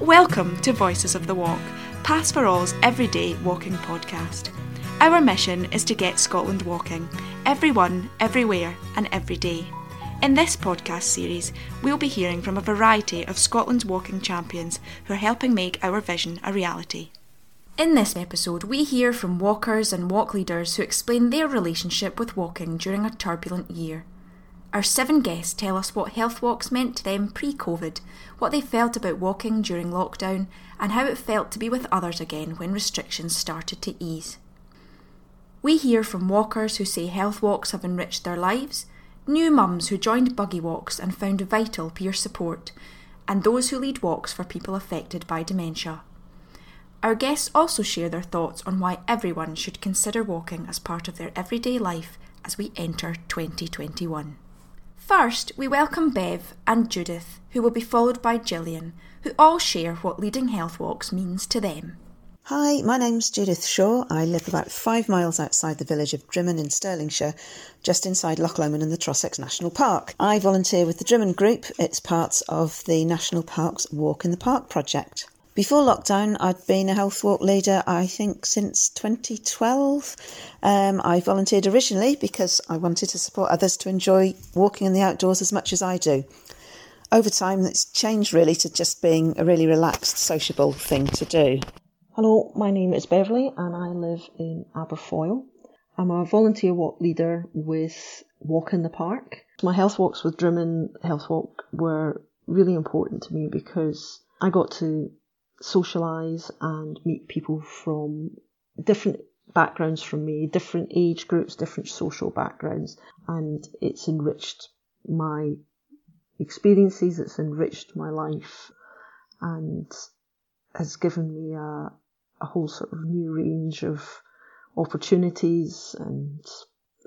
Welcome to Voices of the Walk, Paths for All's everyday walking podcast. Our mission is to get Scotland walking, everyone, everywhere, and every day. In this podcast series, we'll be hearing from a variety of Scotland's walking champions who are helping make our vision a reality. In this episode, we hear from walkers and walk leaders who explain their relationship with walking during a turbulent year. Our seven guests tell us what health walks meant to them pre COVID, what they felt about walking during lockdown, and how it felt to be with others again when restrictions started to ease. We hear from walkers who say health walks have enriched their lives, new mums who joined buggy walks and found vital peer support, and those who lead walks for people affected by dementia. Our guests also share their thoughts on why everyone should consider walking as part of their everyday life as we enter 2021. First, we welcome Bev and Judith, who will be followed by Gillian, who all share what leading health walks means to them. Hi, my name's Judith Shaw. I live about five miles outside the village of Drymen in Stirlingshire, just inside Loch Lomond and the Trossachs National Park. I volunteer with the Drymen Group. It's part of the National Parks Walk in the Park project. Before lockdown, I'd been a health walk leader, I think, since 2012. Um, I volunteered originally because I wanted to support others to enjoy walking in the outdoors as much as I do. Over time, it's changed really to just being a really relaxed, sociable thing to do. Hello, my name is Beverly and I live in Aberfoyle. I'm a volunteer walk leader with Walk in the Park. My health walks with Drymen Health Walk were really important to me because I got to socialise and meet people from different backgrounds from me, different age groups, different social backgrounds, and it's enriched my experiences, it's enriched my life, and has given me a, a whole sort of new range of opportunities and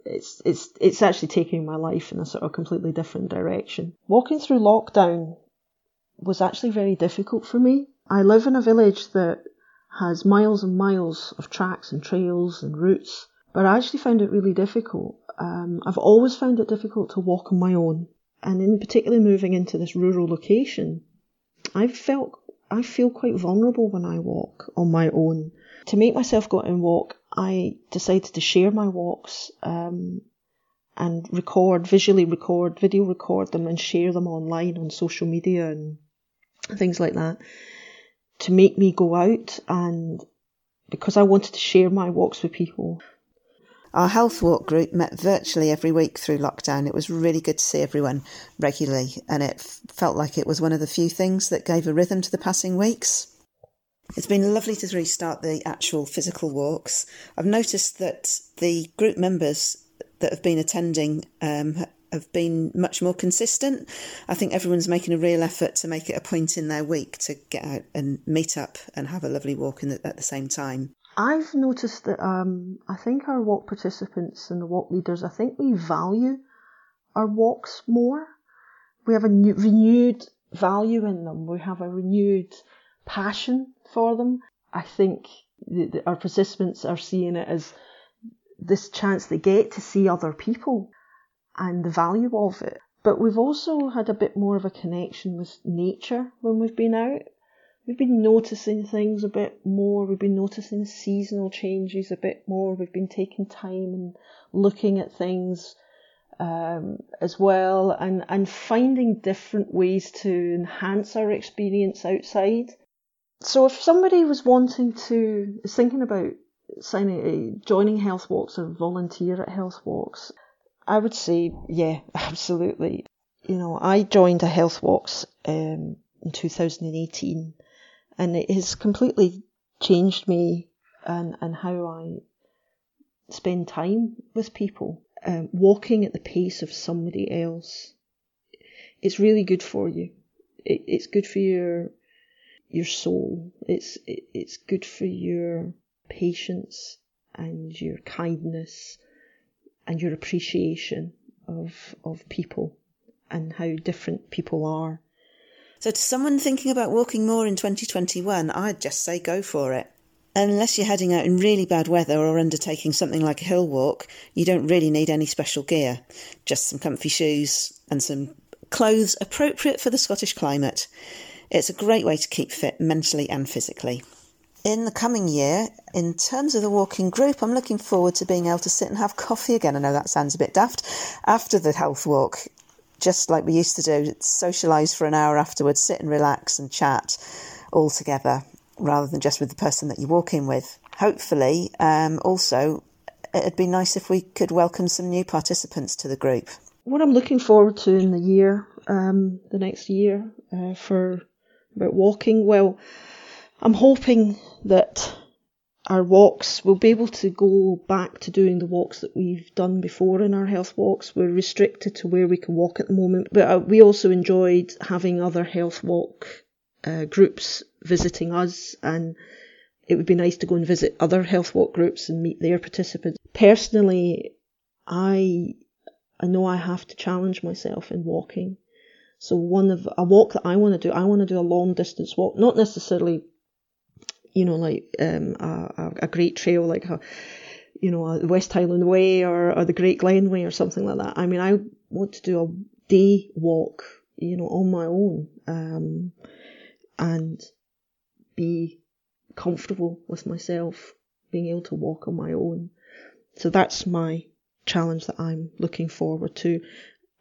it's it's it's actually taking my life in a sort of completely different direction. Walking through lockdown was actually very difficult for me I live in a village that has miles and miles of tracks and trails and routes, but I actually found it really difficult. Um, I've always found it difficult to walk on my own, and in particular moving into this rural location, I felt I feel quite vulnerable when I walk on my own. To make myself go out and walk, I decided to share my walks um, and record, visually record, video record them, and share them online on social media and things like that to make me go out and because I wanted to share my walks with people. Our health walk group met virtually every week through lockdown. It was really good to see everyone regularly, and it felt like it was one of the few things that gave a rhythm to the passing weeks. It's been lovely to restart the actual physical walks. I've noticed that the group members that have been attending um, have been much more consistent. I think everyone's making a real effort to make it a point in their week to get out and meet up and have a lovely walk the, at the same time. I've noticed that um, I think our walk participants and the walk leaders, I think we value our walks more. We have a new, renewed value in them. We have a renewed passion for them. I think the, the, our participants are seeing it as this chance they get to see other people and the value of it. But we've also had a bit more of a connection with nature when we've been out. We've been noticing things a bit more. We've been noticing seasonal changes a bit more. We've been taking time and looking at things um, as well and, and finding different ways to enhance our experience outside. So if somebody was wanting to, thinking about signing, joining health walks or volunteer at health walks, I would say, yeah, absolutely. You know, I joined a Health Walks um, in 2018, and it has completely changed me and, and how I spend time with people. Um, walking at the pace of somebody else, it's really good for you. It, it's good for your your soul. It's it, it's good for your patience and your kindness and your appreciation of of people and how different people are. So, to someone thinking about walking more in 2021, I'd just say go for it. Unless you're heading out in really bad weather or undertaking something like a hill walk, you don't really need any special gear. Just some comfy shoes and some clothes appropriate for the Scottish climate. It's a great way to keep fit mentally and physically. In the coming year, in terms of the walking group, I'm looking forward to being able to sit and have coffee again. I know that sounds a bit daft after the health walk, just like we used to do, socialise for an hour afterwards, sit and relax and chat all together rather than just with the person that you're walking with. Hopefully, um, also, it'd be nice if we could welcome some new participants to the group. What I'm looking forward to in the year, um, the next year, uh, for about walking, well, I'm hoping that our walks, we'll be able to go back to doing the walks that we've done before in our health walks. We're restricted to where we can walk at the moment, but uh, we also enjoyed having other health walk uh, groups visiting us and it would be nice to go and visit other health walk groups and meet their participants. Personally, I I know I have to challenge myself in walking. So one of a walk that I want to do, I want to do a long distance walk, not necessarily, you know, like um, a, a great trail like a, you know, a West Highland Way or, or the Great Glen Way or something like that. I mean, I want to do a day walk, you know, on my own, um, and be comfortable with myself, being able to walk on my own. So that's my challenge that I'm looking forward to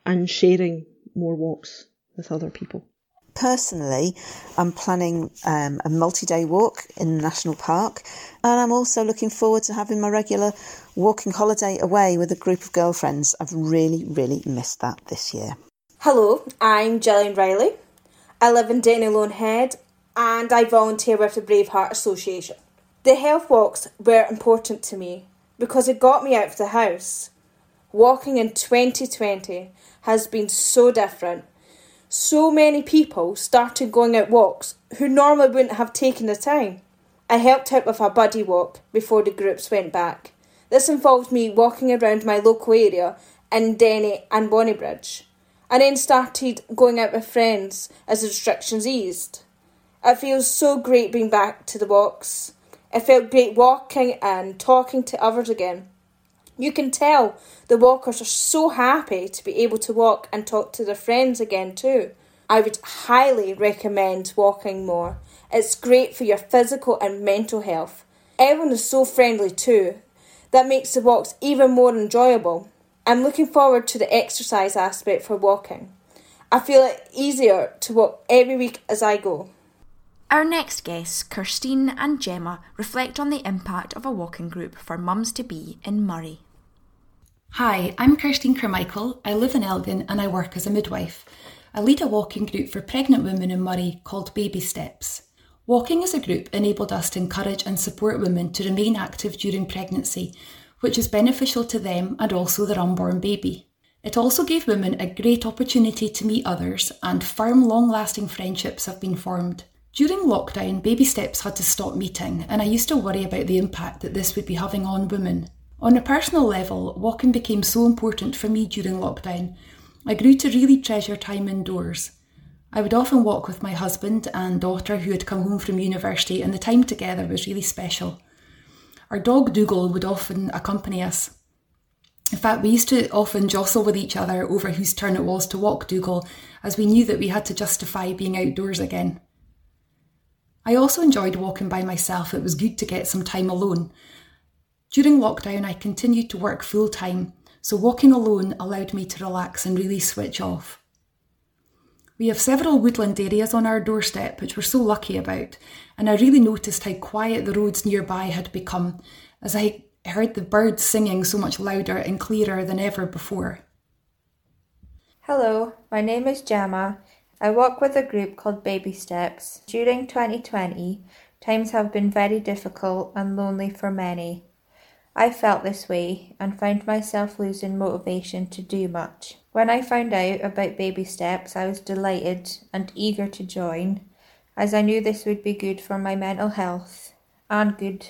and sharing more walks with other people. Personally, I'm planning um, a multi day walk in the national park, and I'm also looking forward to having my regular walking holiday away with a group of girlfriends. I've really, really missed that this year. Hello, I'm Gillian Riley. I live in Denny Head and I volunteer with the Braveheart Association. The health walks were important to me because it got me out of the house. Walking in 2020 has been so different. So many people started going out walks who normally wouldn't have taken the time. I helped out with a buddy walk before the groups went back. This involved me walking around my local area in Denny and Bonnybridge, and then started going out with friends as the restrictions eased. It feels so great being back to the walks. It felt great walking and talking to others again. You can tell the walkers are so happy to be able to walk and talk to their friends again, too. I would highly recommend walking more. It's great for your physical and mental health. Everyone is so friendly, too. That makes the walks even more enjoyable. I'm looking forward to the exercise aspect for walking. I feel it easier to walk every week as I go. Our next guests, Kirstine and Gemma, reflect on the impact of a walking group for mums to be in Moray. Hi, I'm Kirstine Carmichael. I live in Elgin and I work as a midwife. I lead a walking group for pregnant women in Moray called Baby Steps. Walking as a group enabled us to encourage and support women to remain active during pregnancy, which is beneficial to them and also their unborn baby. It also gave women a great opportunity to meet others, and firm, long lasting friendships have been formed. During lockdown, baby steps had to stop meeting, and I used to worry about the impact that this would be having on women. On a personal level, walking became so important for me during lockdown. I grew to really treasure time indoors. I would often walk with my husband and daughter who had come home from university, and the time together was really special. Our dog Dougal would often accompany us. In fact, we used to often jostle with each other over whose turn it was to walk Dougal, as we knew that we had to justify being outdoors again. I also enjoyed walking by myself, it was good to get some time alone. During lockdown, I continued to work full time, so walking alone allowed me to relax and really switch off. We have several woodland areas on our doorstep, which we're so lucky about, and I really noticed how quiet the roads nearby had become as I heard the birds singing so much louder and clearer than ever before. Hello, my name is Gemma, I work with a group called Baby Steps. During 2020, times have been very difficult and lonely for many. I felt this way and found myself losing motivation to do much. When I found out about Baby Steps, I was delighted and eager to join, as I knew this would be good for my mental health and good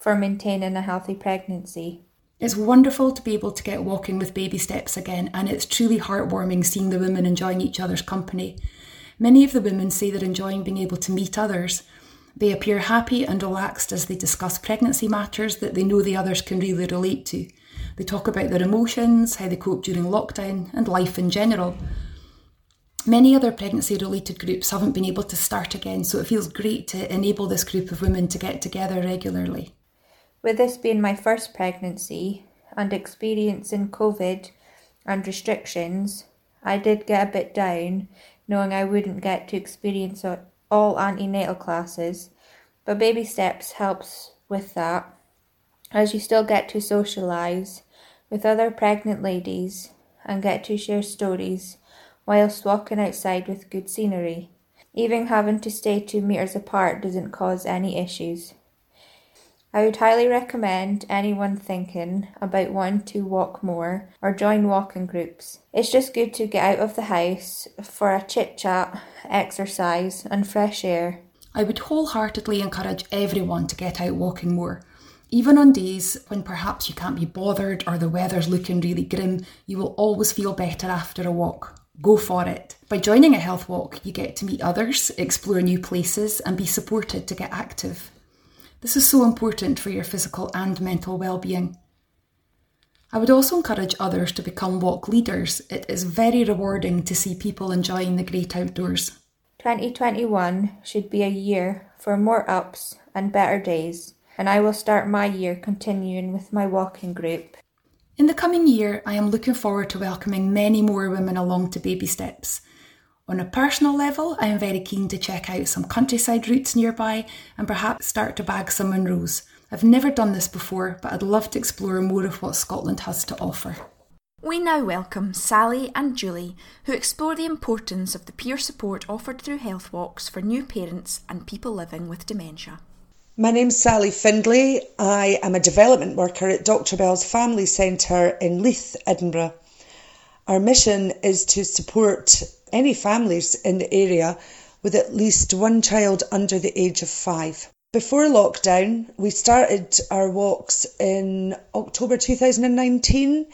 for maintaining a healthy pregnancy. It's wonderful to be able to get walking with baby steps again, and it's truly heartwarming seeing the women enjoying each other's company. Many of the women say they're enjoying being able to meet others. They appear happy and relaxed as they discuss pregnancy matters that they know the others can really relate to. They talk about their emotions, how they cope during lockdown, and life in general. Many other pregnancy related groups haven't been able to start again, so it feels great to enable this group of women to get together regularly. With this being my first pregnancy and experiencing COVID and restrictions, I did get a bit down knowing I wouldn't get to experience all antenatal classes, but baby steps helps with that as you still get to socialise with other pregnant ladies and get to share stories whilst walking outside with good scenery. Even having to stay two metres apart doesn't cause any issues. I would highly recommend anyone thinking about wanting to walk more or join walking groups. It's just good to get out of the house for a chit chat, exercise, and fresh air. I would wholeheartedly encourage everyone to get out walking more. Even on days when perhaps you can't be bothered or the weather's looking really grim, you will always feel better after a walk. Go for it. By joining a health walk, you get to meet others, explore new places, and be supported to get active. This is so important for your physical and mental well-being. I would also encourage others to become walk leaders. It is very rewarding to see people enjoying the great outdoors. 2021 should be a year for more ups and better days, and I will start my year continuing with my walking group. In the coming year, I am looking forward to welcoming many more women along to Baby Steps. On a personal level, I am very keen to check out some countryside routes nearby and perhaps start to bag some Munros. I've never done this before, but I'd love to explore more of what Scotland has to offer. We now welcome Sally and Julie, who explore the importance of the peer support offered through health walks for new parents and people living with dementia. My name's Sally Findlay. I am a development worker at Dr. Bell's Family Centre in Leith, Edinburgh. Our mission is to support any families in the area with at least one child under the age of five. Before lockdown, we started our walks in October 2019,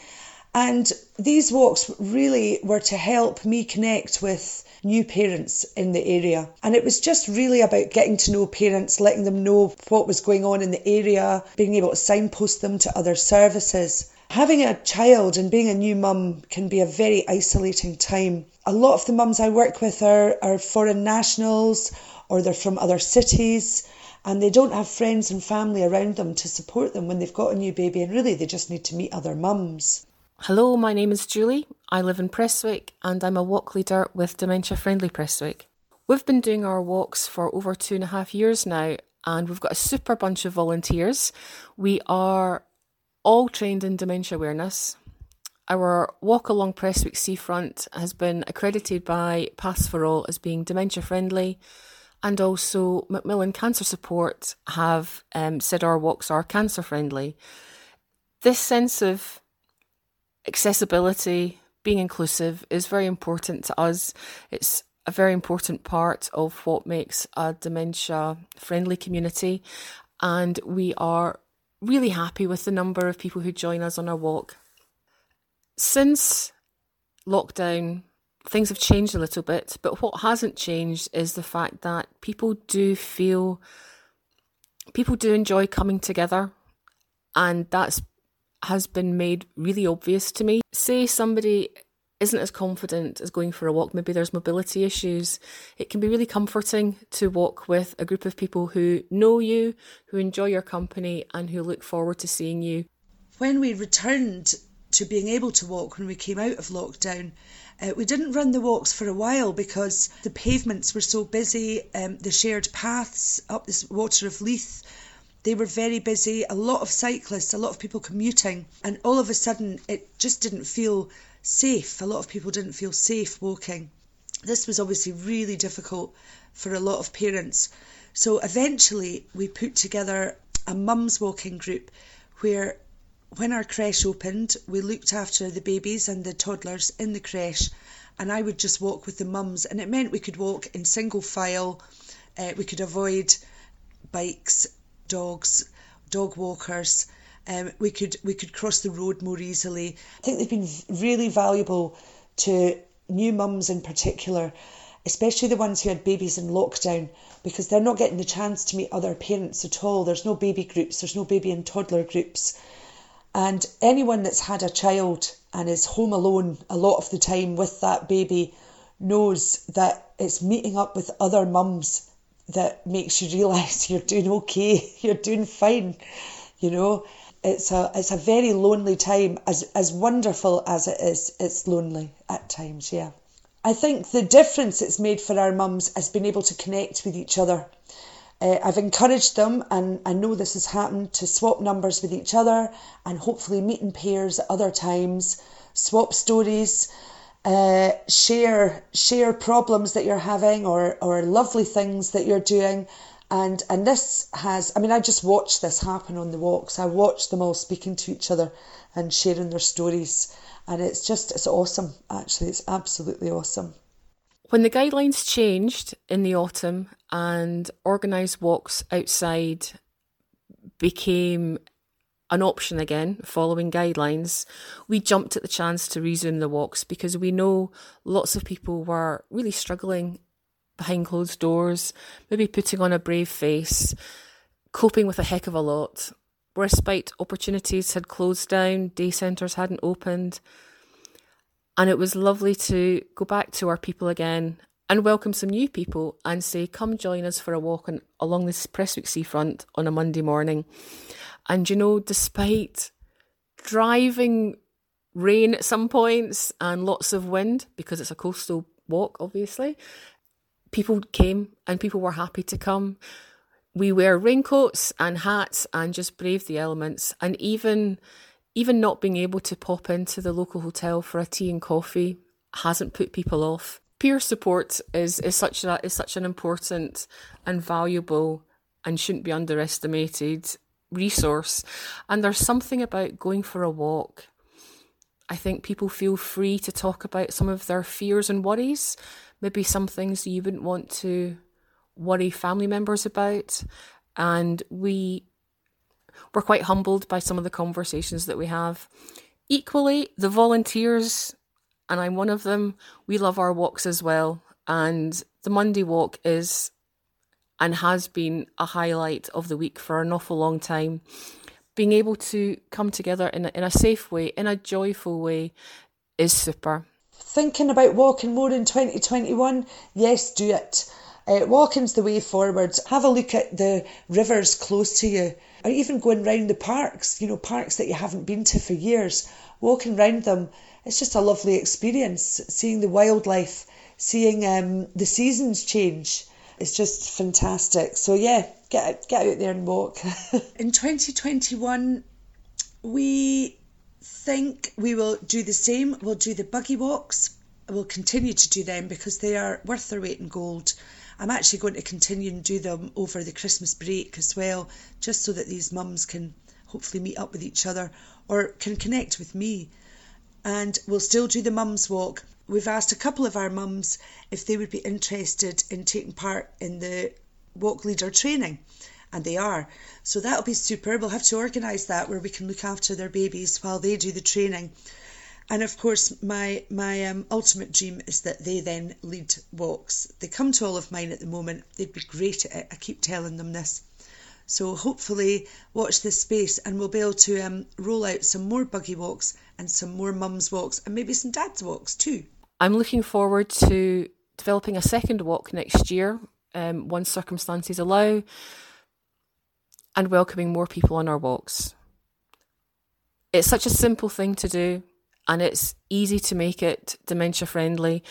and these walks really were to help me connect with new parents in the area. And it was just really about getting to know parents, letting them know what was going on in the area, being able to signpost them to other services. Having a child and being a new mum can be a very isolating time a lot of the mums I work with are, are foreign nationals or they're from other cities and they don't have friends and family around them to support them when they've got a new baby and really they just need to meet other mums. Hello, my name is Julie. I live in Prestwick and I'm a walk leader with Dementia Friendly Prestwick. We've been doing our walks for over two and a half years now and we've got a super bunch of volunteers. We are all trained in dementia awareness. Our walk along Prestwick seafront has been accredited by Paths for All as being dementia friendly, and also Macmillan Cancer Support have um, said our walks are cancer friendly. This sense of accessibility, being inclusive, is very important to us. It's a very important part of what makes a dementia friendly community, and we are really happy with the number of people who join us on our walk. Since lockdown, things have changed a little bit, but what hasn't changed is the fact that people do feel people do enjoy coming together, and that's has been made really obvious to me. Say somebody isn't as confident as going for a walk, maybe there's mobility issues, it can be really comforting to walk with a group of people who know you, who enjoy your company, and who look forward to seeing you. When we returned to being able to walk when we came out of lockdown. Uh, we didn't run the walks for a while because the pavements were so busy, um, the shared paths up this water of Leith. They were very busy, a lot of cyclists, a lot of people commuting, and all of a sudden it just didn't feel safe. A lot of people didn't feel safe walking. This was obviously really difficult for a lot of parents. So eventually we put together a mums walking group where when our creche opened, we looked after the babies and the toddlers in the creche, and I would just walk with the mums, and it meant we could walk in single file. Uh, we could avoid bikes, dogs, dog walkers. Um, we could we could cross the road more easily. I think they've been really valuable to new mums in particular, especially the ones who had babies in lockdown, because they're not getting the chance to meet other parents at all. There's no baby groups. There's no baby and toddler groups. And anyone that's had a child and is home alone a lot of the time with that baby knows that it's meeting up with other mums that makes you realise you're doing okay, you're doing fine, you know. It's a it's a very lonely time, as as wonderful as it is, it's lonely at times, yeah. I think the difference it's made for our mums has been able to connect with each other. Uh, I've encouraged them, and I know this has happened, to swap numbers with each other and hopefully meet in pairs at other times, swap stories, uh, share share problems that you're having or or lovely things that you're doing. And and this has I mean I just watched this happen on the walks. I watched them all speaking to each other and sharing their stories. And it's just it's awesome, actually. It's absolutely awesome. When the guidelines changed in the autumn and organised walks outside became an option again following guidelines, we jumped at the chance to resume the walks because we know lots of people were really struggling behind closed doors, maybe putting on a brave face, coping with a heck of a lot. Respite opportunities had closed down, day centres hadn't opened. And it was lovely to go back to our people again and welcome some new people and say, come join us for a walk on, along this Prestwick seafront on a Monday morning. And you know, despite driving rain at some points and lots of wind, because it's a coastal walk, obviously, people came and people were happy to come. We wear raincoats and hats and just brave the elements. And even even not being able to pop into the local hotel for a tea and coffee hasn't put people off. Peer support is, is such a is such an important and valuable and shouldn't be underestimated resource. And there's something about going for a walk. I think people feel free to talk about some of their fears and worries, maybe some things you wouldn't want to worry family members about. And we we're quite humbled by some of the conversations that we have. Equally, the volunteers, and I'm one of them, we love our walks as well. And the Monday walk is and has been a highlight of the week for an awful long time. Being able to come together in a, in a safe way, in a joyful way, is super. Thinking about walking more in 2021? Yes, do it. Uh, walking's the way forward. Have a look at the rivers close to you, or even going round the parks, you know, parks that you haven't been to for years. Walking round them, it's just a lovely experience. Seeing the wildlife, seeing um, the seasons change it's just fantastic. So yeah, get out, get out there and walk. In 2021, we think we will do the same. We'll do the buggy walks. We'll continue to do them because they are worth their weight in gold. I'm actually going to continue and do them over the Christmas break as well, just so that these mums can hopefully meet up with each other or can connect with me. And we'll still do the mums walk we've asked a couple of our mums if they would be interested in taking part in the walk leader training and they are. So that'll be super. We'll have to organise that where we can look after their babies while they do the training. And of course, my my um, ultimate dream is that they then lead walks. They come to all of mine at the moment. They'd be great at it. I keep telling them this. So hopefully, watch this space, and we'll be able to um, roll out some more buggy walks and some more mums walks, and maybe some dads walks too. I'm looking forward to developing a second walk next year um, once circumstances allow and welcoming more people on our walks. It's such a simple thing to do and it's easy to make it dementia friendly.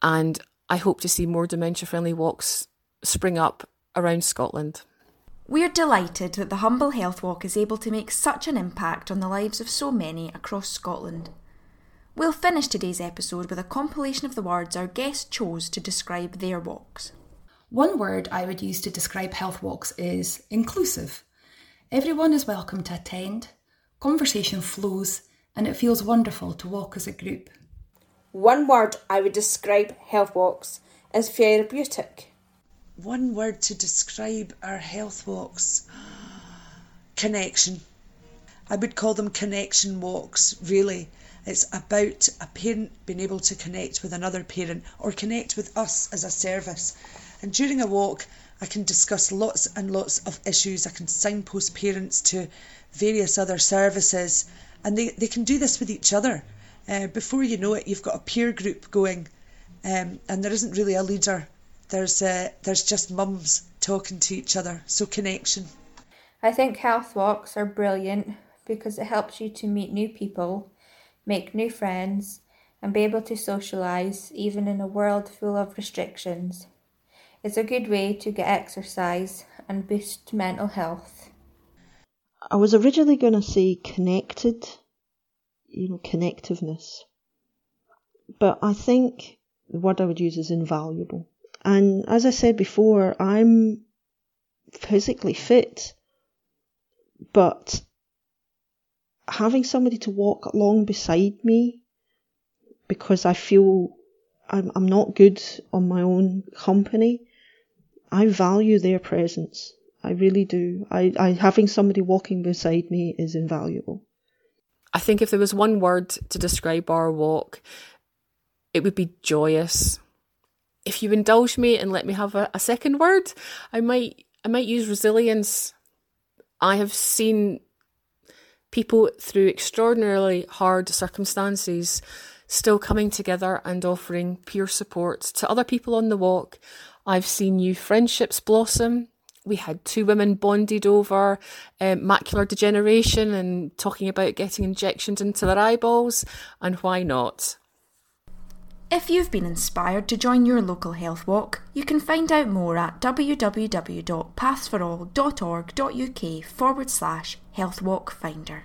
And I hope to see more dementia friendly walks spring up around Scotland. We're delighted that the Humble Health Walk is able to make such an impact on the lives of so many across Scotland. We'll finish today's episode with a compilation of the words our guests chose to describe their walks. One word I would use to describe health walks is inclusive. Everyone is welcome to attend, conversation flows, and it feels wonderful to walk as a group. One word I would describe health walks is therapeutic. One word to describe our health walks connection. I would call them connection walks, really. It's about a parent being able to connect with another parent or connect with us as a service. And during a walk, I can discuss lots and lots of issues. I can signpost parents to various other services, and they, they can do this with each other. Uh, before you know it, you've got a peer group going um, and there isn't really a leader. There's uh, there's just mums talking to each other, so connection. I think health walks are brilliant because it helps you to meet new people, make new friends, and be able to socialise even in a world full of restrictions. It's a good way to get exercise and boost mental health. I was originally going to say connected, you know, connectiveness. But I think the word I would use is invaluable. And as I said before, I'm physically fit, but having somebody to walk along beside me because I feel I'm, I'm not good on my own company I value their presence. I really do. I, I having somebody walking beside me is invaluable. I think if there was one word to describe our walk, it would be joyous. If you indulge me and let me have a, a second word, I might I might use resilience. I have seen people through extraordinarily hard circumstances still coming together and offering peer support to other people on the walk I've seen new friendships blossom. We had two women bonded over um, macular degeneration and talking about getting injections into their eyeballs, and why not? If you've been inspired to join your local health walk, you can find out more at www.pathsforall.org.uk forward slash healthwalkfinder.